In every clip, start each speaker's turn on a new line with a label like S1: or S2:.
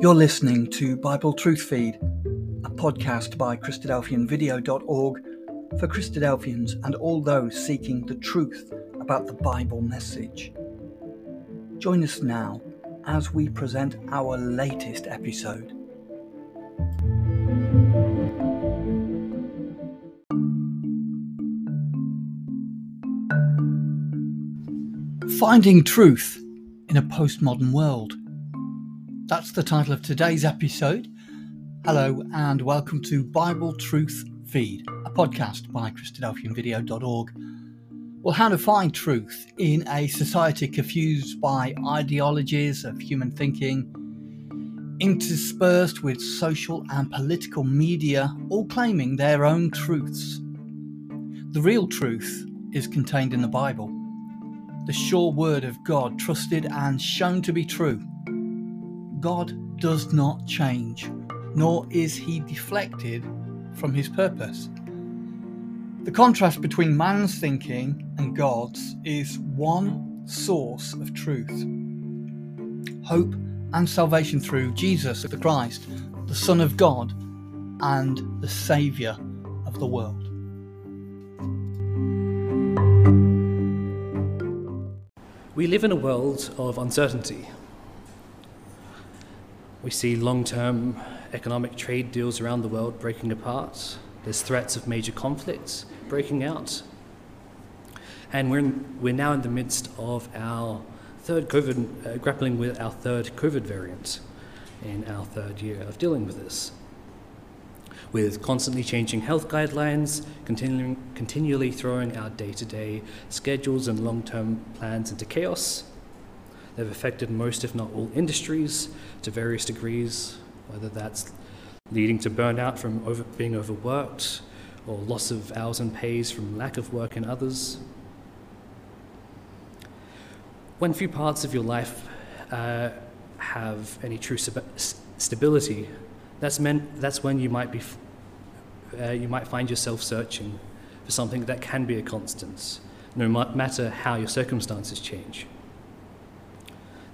S1: You're listening to Bible Truth Feed, a podcast by Christadelphianvideo.org for Christadelphians and all those seeking the truth about the Bible message. Join us now as we present our latest episode. Finding Truth in a Postmodern World. That's the title of today's episode. Hello, and welcome to Bible Truth Feed, a podcast by Christadelphianvideo.org. Well, how to find truth in a society confused by ideologies of human thinking, interspersed with social and political media, all claiming their own truths. The real truth is contained in the Bible, the sure word of God, trusted and shown to be true. God does not change, nor is he deflected from his purpose. The contrast between man's thinking and God's is one source of truth hope and salvation through Jesus the Christ, the Son of God, and the Saviour of the world.
S2: We live in a world of uncertainty. We see long term economic trade deals around the world breaking apart. There's threats of major conflicts breaking out. And we're, in, we're now in the midst of our third COVID, uh, grappling with our third COVID variant in our third year of dealing with this. With constantly changing health guidelines, continuing, continually throwing our day to day schedules and long term plans into chaos, They've affected most, if not all, industries to various degrees, whether that's leading to burnout from over, being overworked or loss of hours and pays from lack of work in others. When few parts of your life uh, have any true stability, that's, meant, that's when you might, be, uh, you might find yourself searching for something that can be a constant, no matter how your circumstances change.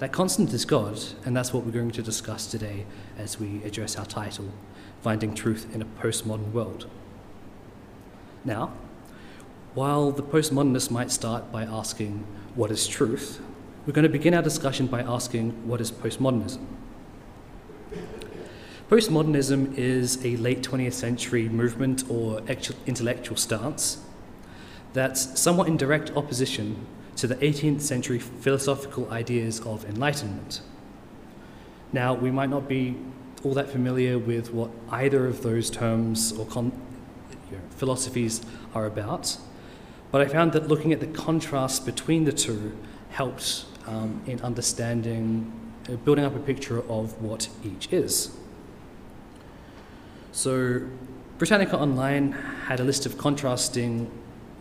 S2: That constant is God, and that's what we're going to discuss today as we address our title Finding Truth in a Postmodern World. Now, while the postmodernists might start by asking, What is truth? we're going to begin our discussion by asking, What is postmodernism? Postmodernism is a late 20th century movement or intellectual stance that's somewhat in direct opposition to the 18th century philosophical ideas of enlightenment. Now, we might not be all that familiar with what either of those terms or con- you know, philosophies are about, but I found that looking at the contrast between the two helped um, in understanding, uh, building up a picture of what each is. So, Britannica Online had a list of contrasting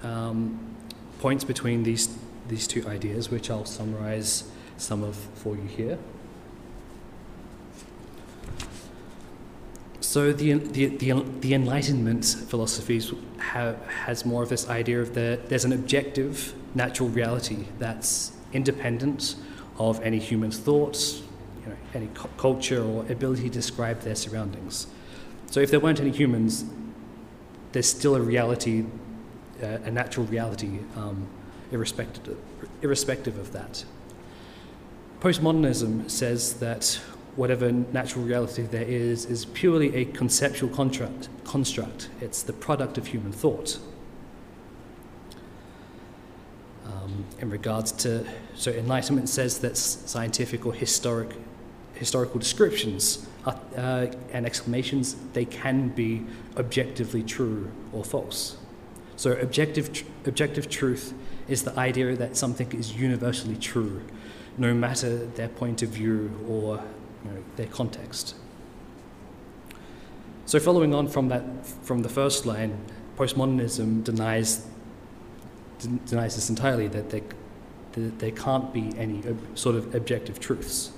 S2: um, points between these these two ideas, which I'll summarize some of for you here. So the, the, the, the Enlightenment philosophies have, has more of this idea of the, there's an objective natural reality that's independent of any human thoughts, you know, any cu- culture or ability to describe their surroundings. So if there weren't any humans, there's still a reality, uh, a natural reality um, irrespective, irrespective of that. Postmodernism says that whatever natural reality there is is purely a conceptual construct. construct. It's the product of human thought. Um, in regards to, so Enlightenment says that scientific or historic, historical descriptions are, uh, and exclamations, they can be objectively true or false. So objective, tr- objective truth is the idea that something is universally true, no matter their point of view or you know, their context. So, following on from that, from the first line, postmodernism denies denies this entirely that there, that there can't be any sort of objective truths.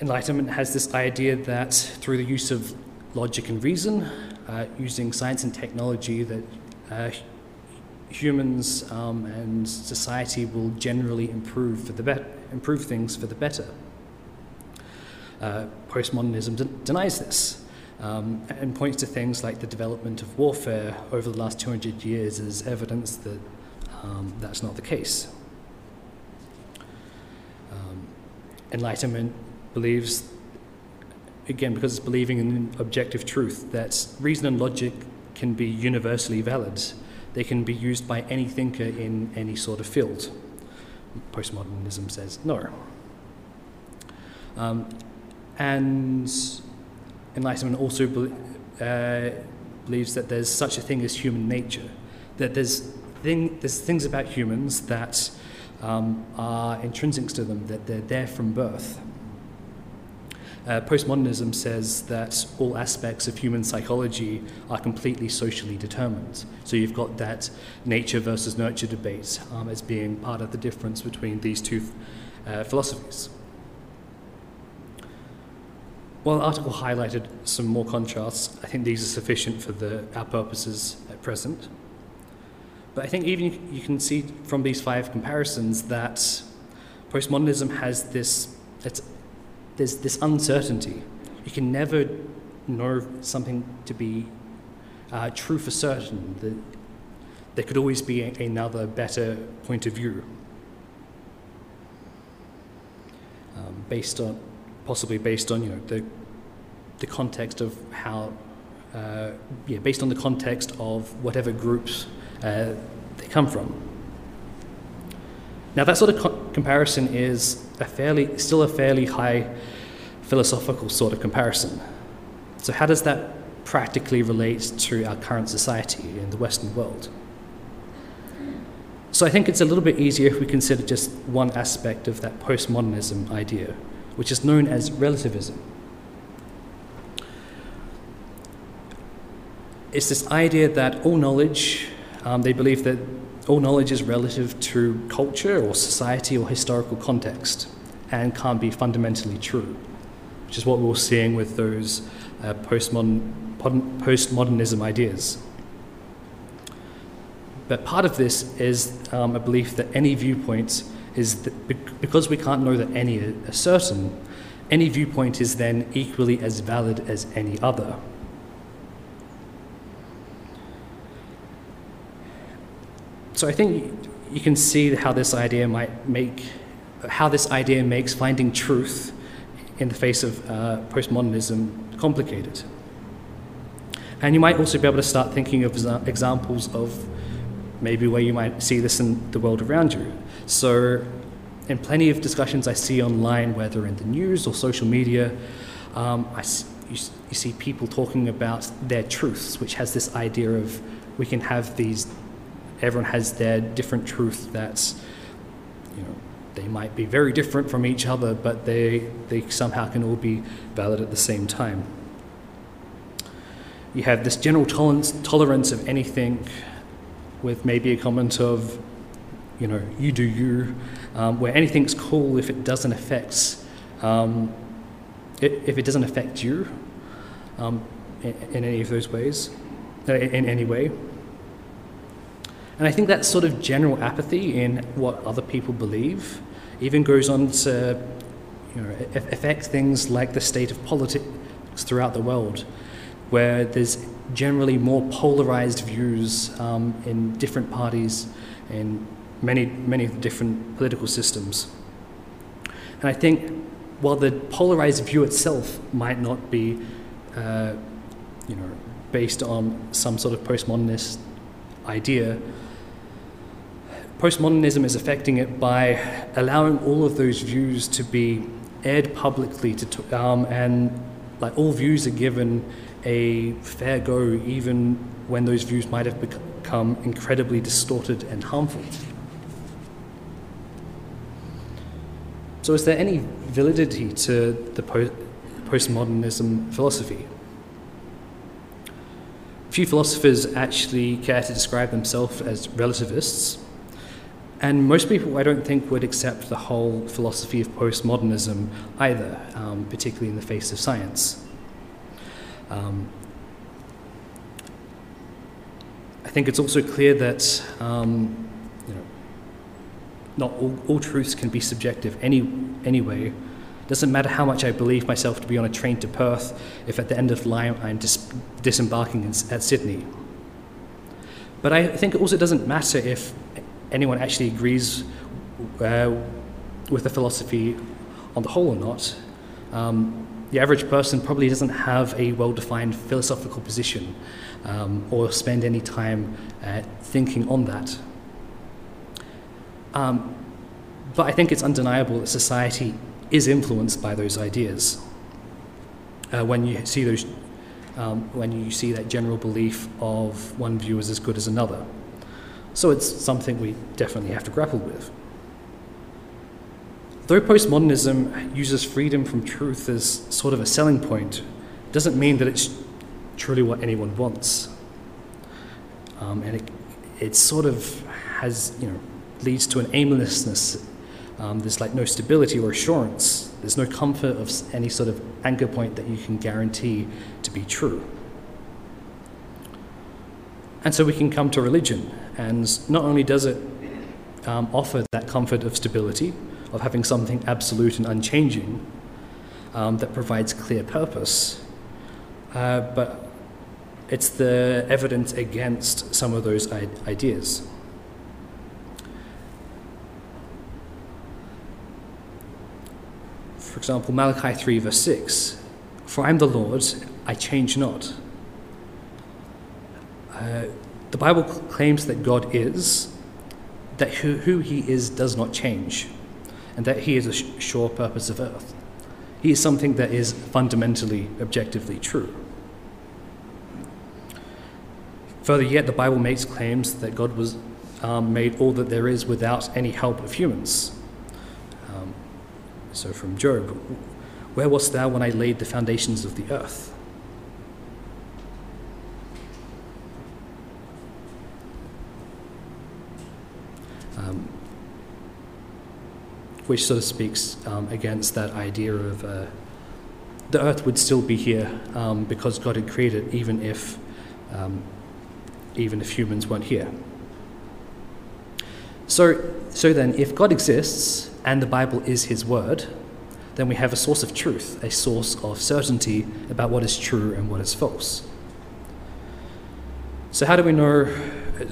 S2: Enlightenment has this idea that through the use of logic and reason, uh, using science and technology, that uh, humans um, and society will generally improve for the bet- improve things for the better. uh, postmodernism de- denies this um, and points to things like the development of warfare over the last 200 years as evidence that um, that's not the case. Um, Enlightenment believes, again, because it's believing in objective truth, that reason and logic can be universally valid. They can be used by any thinker in any sort of field. Postmodernism says no. Um, and Enlightenment also be, uh, believes that there's such a thing as human nature, that there's, thing, there's things about humans that um, are intrinsic to them, that they're there from birth. Uh, postmodernism says that all aspects of human psychology are completely socially determined. So you've got that nature versus nurture debate um, as being part of the difference between these two uh, philosophies. While the article highlighted some more contrasts, I think these are sufficient for the, our purposes at present. But I think even you can see from these five comparisons that postmodernism has this, there's this uncertainty. You can never know something to be uh, true for certain. That there could always be a, another, better point of view. Um, based on possibly based on you know the the context of how uh, yeah based on the context of whatever groups uh, they come from. Now that sort of co- comparison is a fairly still a fairly high philosophical sort of comparison. So how does that practically relate to our current society in the Western world? So I think it's a little bit easier if we consider just one aspect of that postmodernism idea, which is known as relativism. It's this idea that all knowledge, um, they believe that all knowledge is relative to culture or society or historical context and can't be fundamentally true, which is what we are seeing with those uh, postmodern, postmodernism ideas. But part of this is um, a belief that any viewpoint is that because we can't know that any are certain, any viewpoint is then equally as valid as any other. So I think you can see how this idea might make, how this idea makes finding truth in the face of uh, postmodernism complicated. And you might also be able to start thinking of examples of maybe where you might see this in the world around you. So, in plenty of discussions I see online, whether in the news or social media, um, I, you, you see people talking about their truths, which has this idea of we can have these, everyone has their different truth that's, you know, they might be very different from each other, but they, they somehow can all be valid at the same time. You have this general tolerance, tolerance of anything with maybe a comment of, you know, you do you, um, where anything's cool if it doesn't affect, um, it, if it doesn't affect you um, in, in, any of those ways, uh, in, in any way. And I think that sort of general apathy in what other people believe even goes on to you know, affect things like the state of politics throughout the world, where there's generally more polarized views um, in different parties in many, many different political systems. And I think while the polarized view itself might not be, uh, you know, based on some sort of postmodernist idea, postmodernism is affecting it by allowing all of those views to be aired publicly to, um, and like all views are given a fair go, even when those views might have become incredibly distorted and harmful. So, is there any validity to the po- postmodernism philosophy? Few philosophers actually care to describe themselves as relativists, and most people, I don't think, would accept the whole philosophy of postmodernism either, um, particularly in the face of science. Um, I think it's also clear that um, you know, not all, all, truths can be subjective any, anyway. Doesn't matter how much I believe myself to be on a train to Perth if at the end of the line I'm dis- disembarking in, at Sydney. But I think it also doesn't matter if anyone actually agrees uh, with the philosophy on the whole or not. Um, the average person probably doesn't have a well defined philosophical position um, or spend any time uh, thinking on that. Um, but I think it's undeniable that society is influenced by those ideas. Uh, when you see those, um, when you see that general belief of one view is as good as another, so it's something we definitely have to grapple with. Though postmodernism uses freedom from truth as sort of a selling point, it doesn't mean that it's truly what anyone wants. Um, and it, it sort of has, you know, leads to an aimlessness. Um, there's like no stability or assurance. There's no comfort of any sort of anchor point that you can guarantee to be true. And so we can come to religion, and not only does it um, offer that comfort of stability, of having something absolute and unchanging um, that provides clear purpose, uh, but it's the evidence against some of those ideas. For example, Malachi 3, verse 6 For I am the Lord, I change not. Uh, the Bible claims that God is, that who, who he is does not change, and that he is a sure purpose of earth. He is something that is fundamentally, objectively true. Further yet, the Bible makes claims that God was um, made all that there is without any help of humans. So from Job, where wast thou when I laid the foundations of the earth? Which sort of speaks um, against that idea of uh, the earth would still be here um, because God had created it, even if um, even if humans weren't here. So, so then, if God exists, and the Bible is His Word, then we have a source of truth, a source of certainty about what is true and what is false. So, how do we know,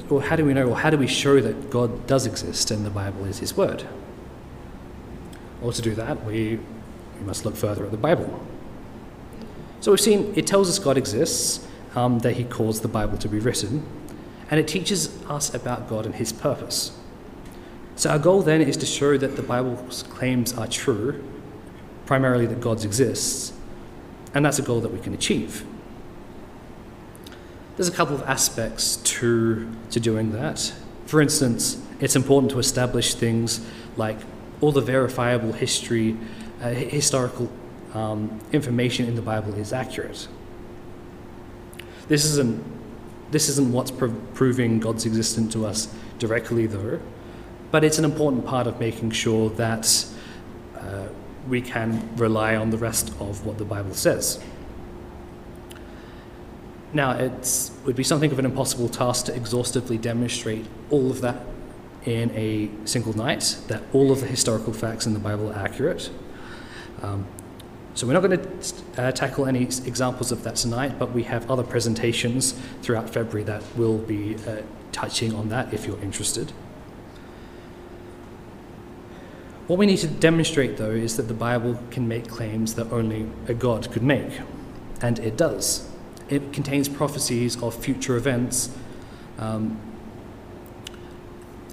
S2: or how do we know, or how do we show that God does exist and the Bible is His Word? Well, to do that, we, we must look further at the Bible. So, we've seen it tells us God exists, um, that He caused the Bible to be written, and it teaches us about God and His purpose. So, our goal then is to show that the Bible's claims are true, primarily that God exists, and that's a goal that we can achieve. There's a couple of aspects to, to doing that. For instance, it's important to establish things like all the verifiable history, uh, historical um, information in the Bible is accurate. This isn't, this isn't what's proving God's existence to us directly, though but it's an important part of making sure that uh, we can rely on the rest of what the Bible says. Now, it would be something of an impossible task to exhaustively demonstrate all of that in a single night, that all of the historical facts in the Bible are accurate. Um, so, we're not going to uh, tackle any examples of that tonight, but we have other presentations throughout February that will be uh, touching on that if you're interested. What we need to demonstrate, though, is that the Bible can make claims that only a God could make, and it does. It contains prophecies of future events, um,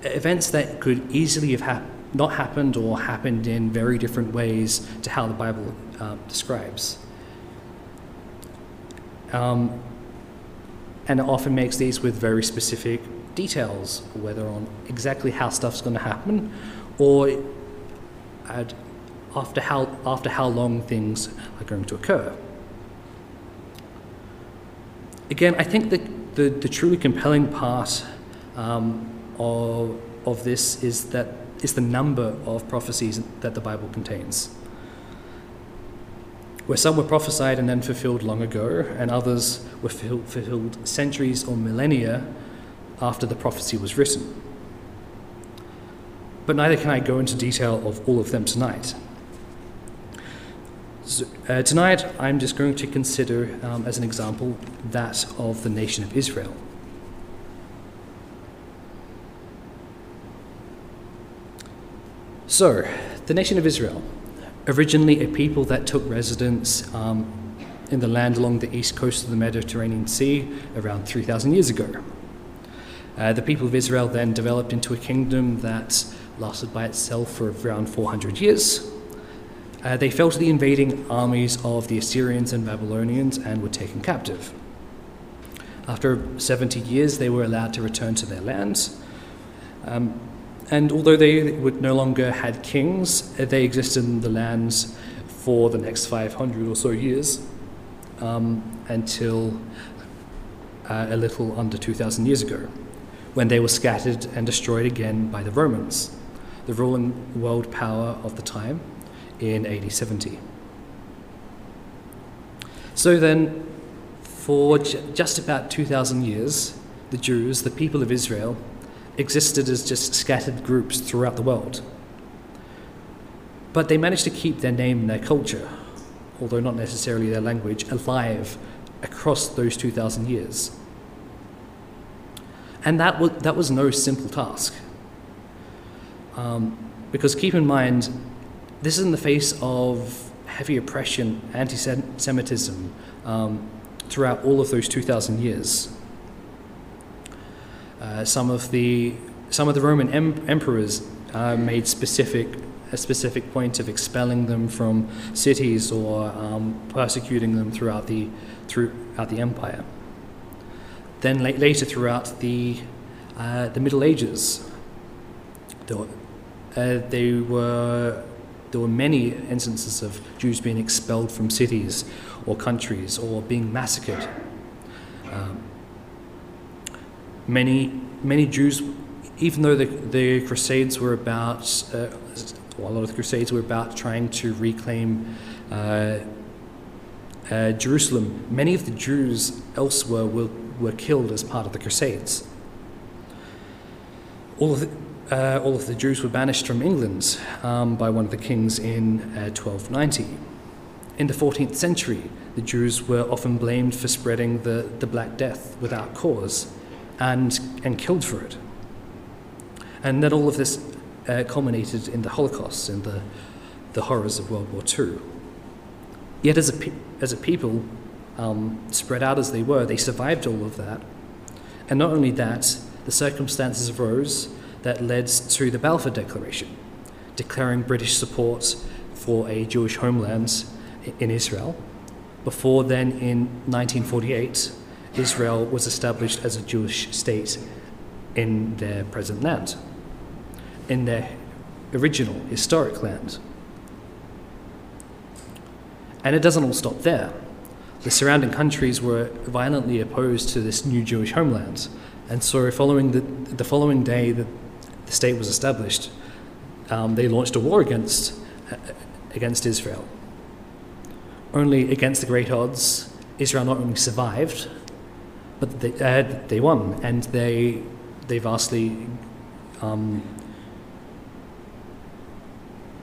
S2: events that could easily have hap- not happened or happened in very different ways to how the Bible uh, describes. Um, and it often makes these with very specific details, whether on exactly how stuff's going to happen or at after how, after how long things are going to occur. Again, I think that the, the truly compelling part um, of, of this is that is the number of prophecies that the Bible contains. Where some were prophesied and then fulfilled long ago, and others were fulfilled centuries or millennia after the prophecy was written but neither can I go into detail of all of them tonight. So, uh, tonight, I'm just going to consider, um, as an example, that of the nation of Israel. So, the nation of Israel, originally a people that took residence um, in the land along the east coast of the Mediterranean Sea around 3,000 years ago. Uh, the people of Israel then developed into a kingdom that lasted by itself for around 400 years. Uh, they fell to the invading armies of the Assyrians and Babylonians and were taken captive. After 70 years, they were allowed to return to their lands. Um, and although they would no longer had kings, they existed in the lands for the next 500 or so years um, until uh, a little under 2,000 years ago, when they were scattered and destroyed again by the Romans, the ruling world power of the time, in AD 70. So then, for j- just about 2,000 years, the Jews, the people of Israel, existed as just scattered groups throughout the world. But they managed to keep their name and their culture although not necessarily their language, alive across those 2,000 years. And that was, that was no simple task. Um, because keep in mind, this is in the face of heavy oppression, anti Semitism um, throughout all of those 2,000 years. Uh, some, of the, some of the Roman em- emperors uh, made specific a specific point of expelling them from cities or um, persecuting them throughout the, throughout the empire. Then la- later throughout the, uh, the Middle Ages, there were, uh, they were, there were many instances of Jews being expelled from cities or countries or being massacred. Um, many, many Jews, even though the, the Crusades were about uh, well, a lot of the Crusades were about trying to reclaim uh, uh, Jerusalem. Many of the Jews elsewhere were, were killed as part of the Crusades. All of the, uh, all of the Jews were banished from England um, by one of the kings in 1290. Uh, in the 14th century, the Jews were often blamed for spreading the, the Black Death without cause and, and killed for it. And then all of this uh, culminated in the Holocaust and the, the horrors of World War II. Yet, as a, pe- as a people, um, spread out as they were, they survived all of that. And not only that, the circumstances arose that led to the Balfour Declaration, declaring British support for a Jewish homeland in Israel. Before then, in 1948, Israel was established as a Jewish state in their present land in their original historic land. And it doesn't all stop there. The surrounding countries were violently opposed to this new Jewish homeland. And so, following the, the following day that the state was established, um, they launched a war against, uh, against Israel. Only against the great odds, Israel not only survived, but they, uh, they won, and they, they vastly um,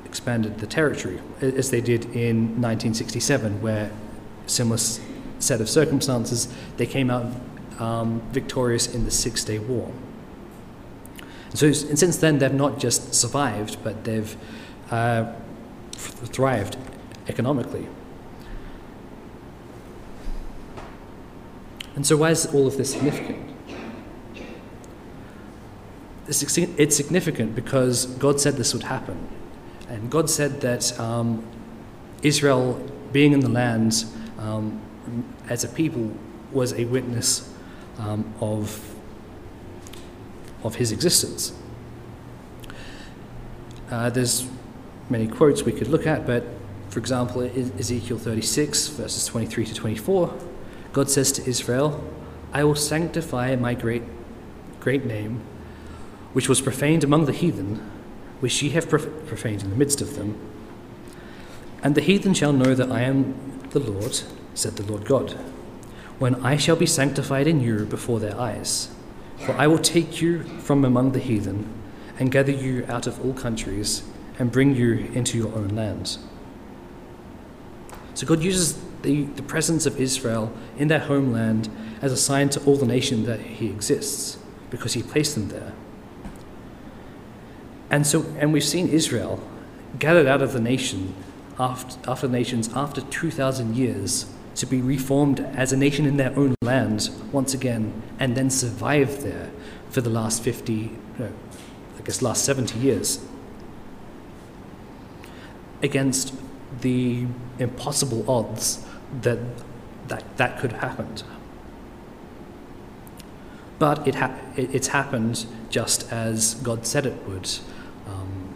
S2: expanded the territory, as they did in 1967, where similar set of circumstances, they came out um, victorious in the Six Day War. So, and since then, they've not just survived, but they've uh, thrived economically. And so, why is all of this significant? It's significant because God said this would happen. And God said that um, Israel, being in the land um, as a people, was a witness um, of, of his existence. Uh, there's many quotes we could look at, but for example, Ezekiel 36, verses 23 to 24, God says to Israel, I will sanctify my great, great name, which was profaned among the heathen which ye have profaned in the midst of them. And the heathen shall know that I am the Lord, said the Lord God, when I shall be sanctified in you before their eyes. For I will take you from among the heathen, and gather you out of all countries, and bring you into your own land. So God uses the, the presence of Israel in their homeland as a sign to all the nation that He exists, because He placed them there. And so, and we've seen Israel gathered out of the nation after, after nations after 2,000 years to be reformed as a nation in their own land once again, and then survive there for the last 50, no, I guess last 70 years against the impossible odds that that, that could have happened. But it ha- it's happened just as God said it would um,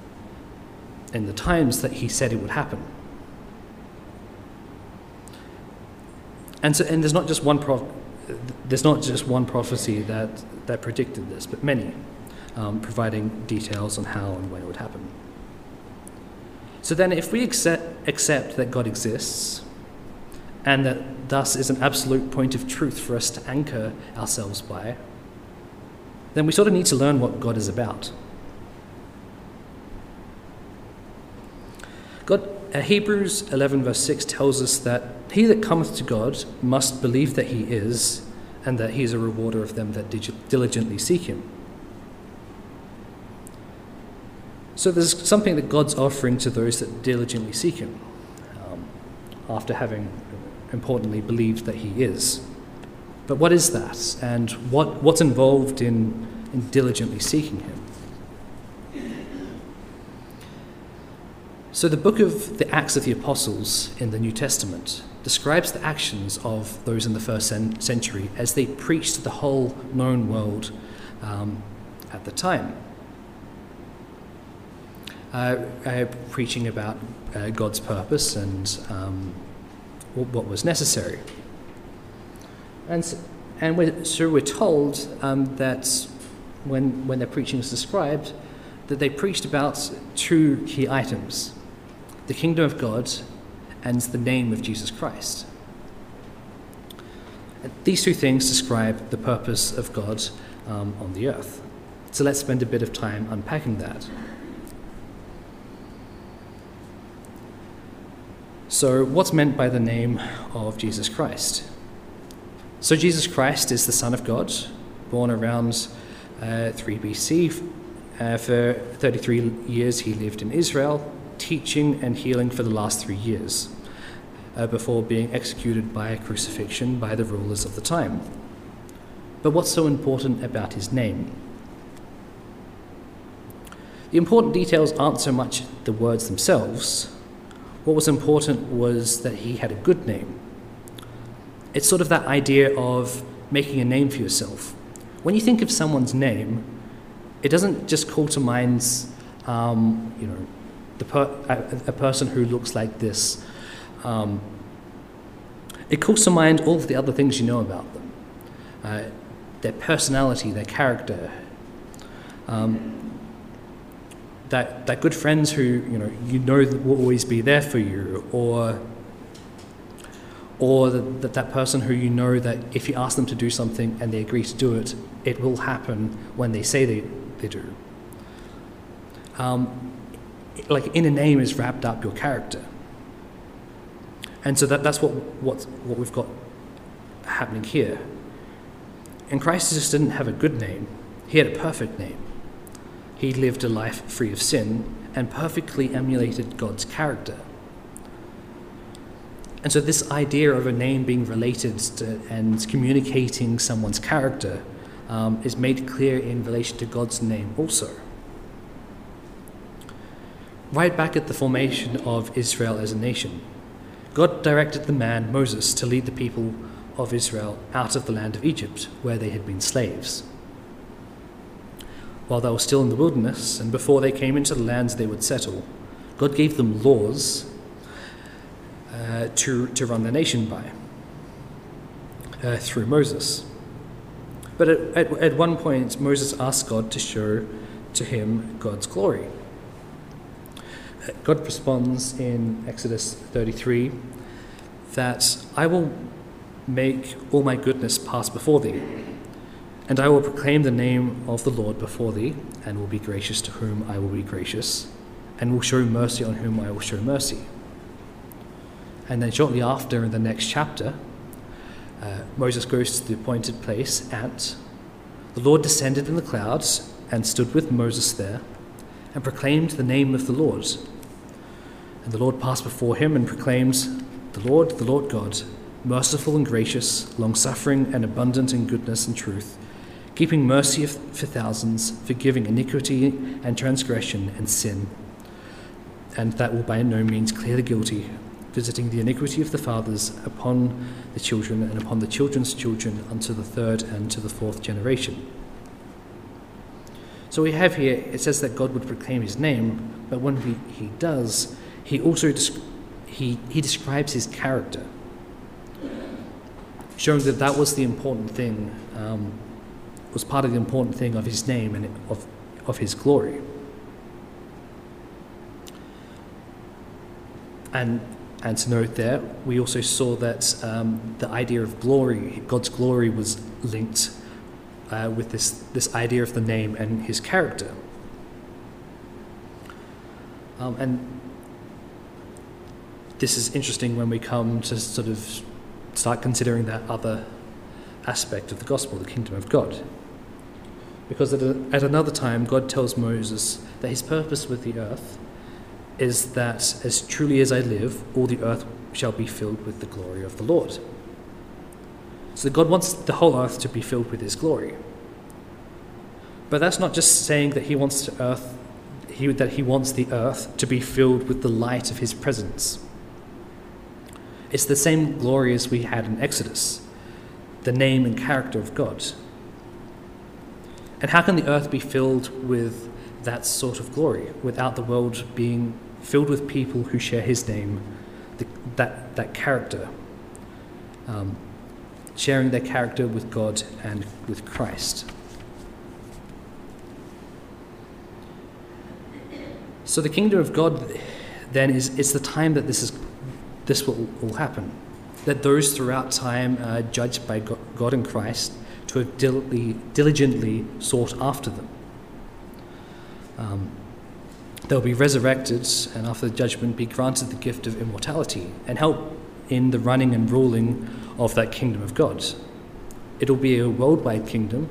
S2: in the times that He said it would happen. And, so, and there's not just one pro- there's not just one prophecy that, that predicted this, but many, um, providing details on how and when it would happen. So then, if we accept, accept that God exists, and that thus is an absolute point of truth for us to anchor ourselves by, then we sort of need to learn what God is about. God, uh, Hebrews 11, verse 6 tells us that he that cometh to God must believe that he is, and that he is a rewarder of them that diligently seek him. So there's something that God's offering to those that diligently seek him, um, after having importantly believed that he is. But what is that? And what, what's involved in, in diligently seeking him? So, the book of the Acts of the Apostles in the New Testament describes the actions of those in the first century as they preached to the whole known world um, at the time. Uh, preaching about uh, God's purpose and um, what was necessary. And, and we're, so we're told um, that when, when their preaching is described, that they preached about two key items the kingdom of God and the name of Jesus Christ. These two things describe the purpose of God um, on the earth. So let's spend a bit of time unpacking that. So, what's meant by the name of Jesus Christ? So, Jesus Christ is the Son of God, born around uh, 3 BC. Uh, for 33 years, he lived in Israel, teaching and healing for the last three years, uh, before being executed by crucifixion by the rulers of the time. But what's so important about his name? The important details aren't so much the words themselves what was important was that he had a good name. It's sort of that idea of making a name for yourself. When you think of someone's name, it doesn't just call to mind, um, you know, the per- a, a, person who looks like this. Um, it calls to mind all of the other things you know about them uh, their personality, their character, um, that, that good friends who you know you know will always be there for you, or or that, that person who you know that if you ask them to do something and they agree to do it, it will happen when they say they, they do. Um, like in a name is wrapped up your character. And so that, that's what, what, what we've got happening here. And Christ just didn't have a good name, he had a perfect name. He lived a life free of sin and perfectly emulated God's character. And so, this idea of a name being related to and communicating someone's character um, is made clear in relation to God's name also. Right back at the formation of Israel as a nation, God directed the man Moses to lead the people of Israel out of the land of Egypt, where they had been slaves while they were still in the wilderness and before they came into the lands they would settle. God gave them laws uh, to, to run the nation by uh, through Moses. But at, at, at one point, Moses asked God to show to him God's glory. God responds in Exodus 33 that I will make all my goodness pass before thee and I will proclaim the name of the Lord before thee, and will be gracious to whom I will be gracious, and will show mercy on whom I will show mercy. And then shortly after, in the next chapter, uh, Moses goes to the appointed place, and the Lord descended in the clouds and stood with Moses there and proclaimed the name of the Lord. And the Lord passed before him and proclaimed, The Lord, the Lord God, merciful and gracious, long suffering and abundant in goodness and truth, keeping mercy for thousands, forgiving iniquity and transgression and sin, and that will by no means clear the guilty, visiting the iniquity of the fathers upon the children and upon the children's children unto the third and to the fourth generation. So we have here, it says that God would proclaim his name, but when he, he does, he also he, he describes his character, showing that that was the important thing, um, was part of the important thing of his name and of, of his glory. And, and to note there, we also saw that um, the idea of glory, God's glory, was linked uh, with this, this idea of the name and his character. Um, and this is interesting when we come to sort of start considering that other aspect of the gospel, the kingdom of God. Because at, a, at another time, God tells Moses that his purpose with the earth is that as truly as I live, all the earth shall be filled with the glory of the Lord. So God wants the whole earth to be filled with his glory. But that's not just saying that he wants earth he, that he wants the earth to be filled with the light of his presence. It's the same glory as we had in Exodus, the name and character of God. And how can the earth be filled with that sort of glory without the world being filled with people who share his name, the, that, that character, um, sharing their character with God and with Christ. So the kingdom of God then is it's the time that this is this will, will happen. That those throughout time are judged by God and Christ to have diligently, diligently sought after them. Um, they'll be resurrected and after the judgment be granted the gift of immortality and help in the running and ruling of that kingdom of God. It'll be a worldwide kingdom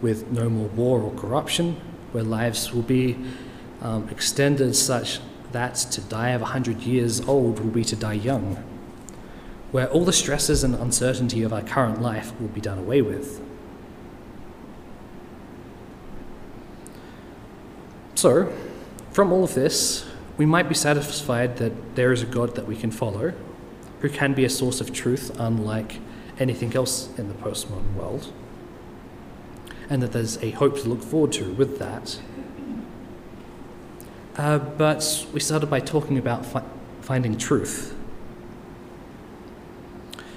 S2: with no more war or corruption, where lives will be um, extended such that to die of 100 years old will be to die young, where all the stresses and uncertainty of our current life will be done away with. So, from all of this, we might be satisfied that there is a God that we can follow, who can be a source of truth unlike anything else in the postmodern world, and that there's a hope to look forward to with that. Uh, but we started by talking about fi- finding truth.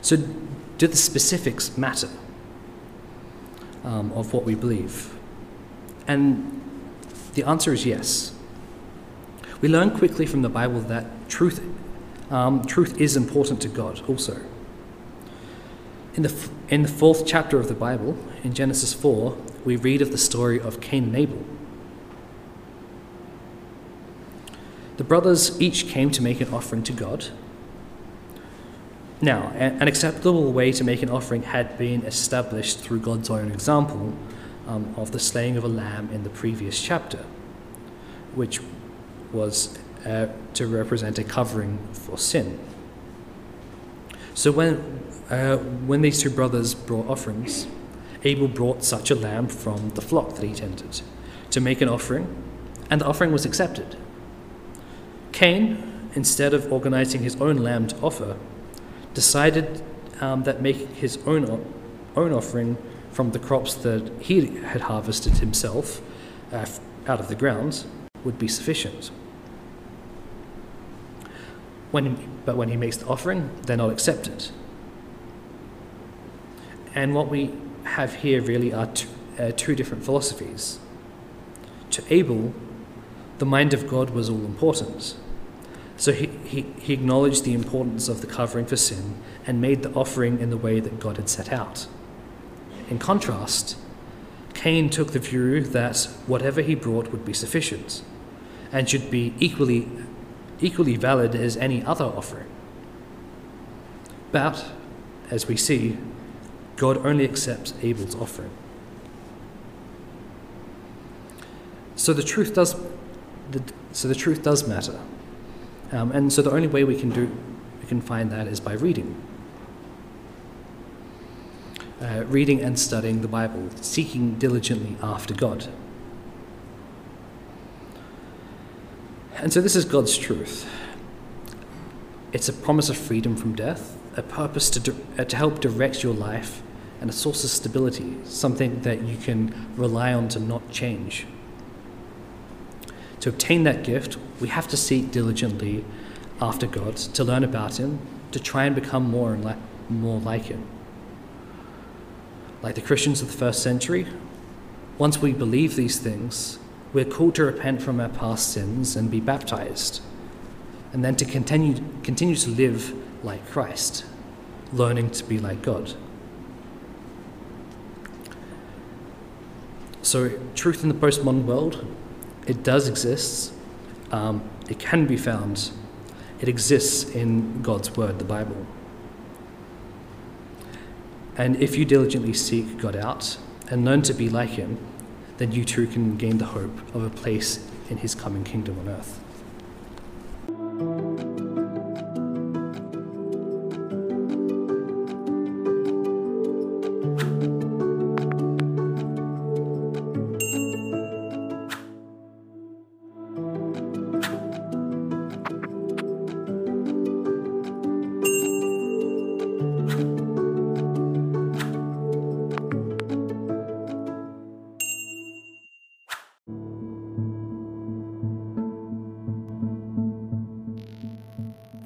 S2: So, do the specifics matter um, of what we believe? And the answer is yes. We learn quickly from the Bible that truth, um, truth is important to God also. In the, in the fourth chapter of the Bible, in Genesis 4, we read of the story of Cain and Abel. The brothers each came to make an offering to God. Now, an acceptable way to make an offering had been established through God's own example um, of the slaying of a lamb in the previous chapter, which was uh, to represent a covering for sin. So when, uh, when these two brothers brought offerings, Abel brought such a lamb from the flock that he tended to make an offering, and the offering was accepted. Cain, instead of organizing his own lamb to offer, decided um, that making his own, own offering from the crops that he had harvested himself uh, out of the ground would be sufficient. When, but when he makes the offering, they're not accepted. And what we have here really are two, uh, two different philosophies. To Abel, the mind of God was all important. So he, he, he acknowledged the importance of the covering for sin and made the offering in the way that God had set out. In contrast, Cain took the view that whatever he brought would be sufficient and should be equally, equally valid as any other offering. But, as we see, God only accepts Abel's offering. So the truth does, the, so the truth does matter, um, and so the only way we can do, we can find that is by reading, uh, reading and studying the Bible, seeking diligently after God. And so this is God's truth. It's a promise of freedom from death, a purpose to, di- uh, to help direct your life, and a source of stability, something that you can rely on to not change. To obtain that gift, we have to seek diligently after God, to learn about Him, to try and become more and li- more like Him. Like the Christians of the first century, once we believe these things, we're called to repent from our past sins and be baptized, and then to continue, continue to live like Christ, learning to be like God. So, truth in the postmodern world, it does exist. Um, it can be found. It exists in God's Word, the Bible. And if you diligently seek God out and learn to be like Him, then you too can gain the hope of a place in His coming kingdom on earth.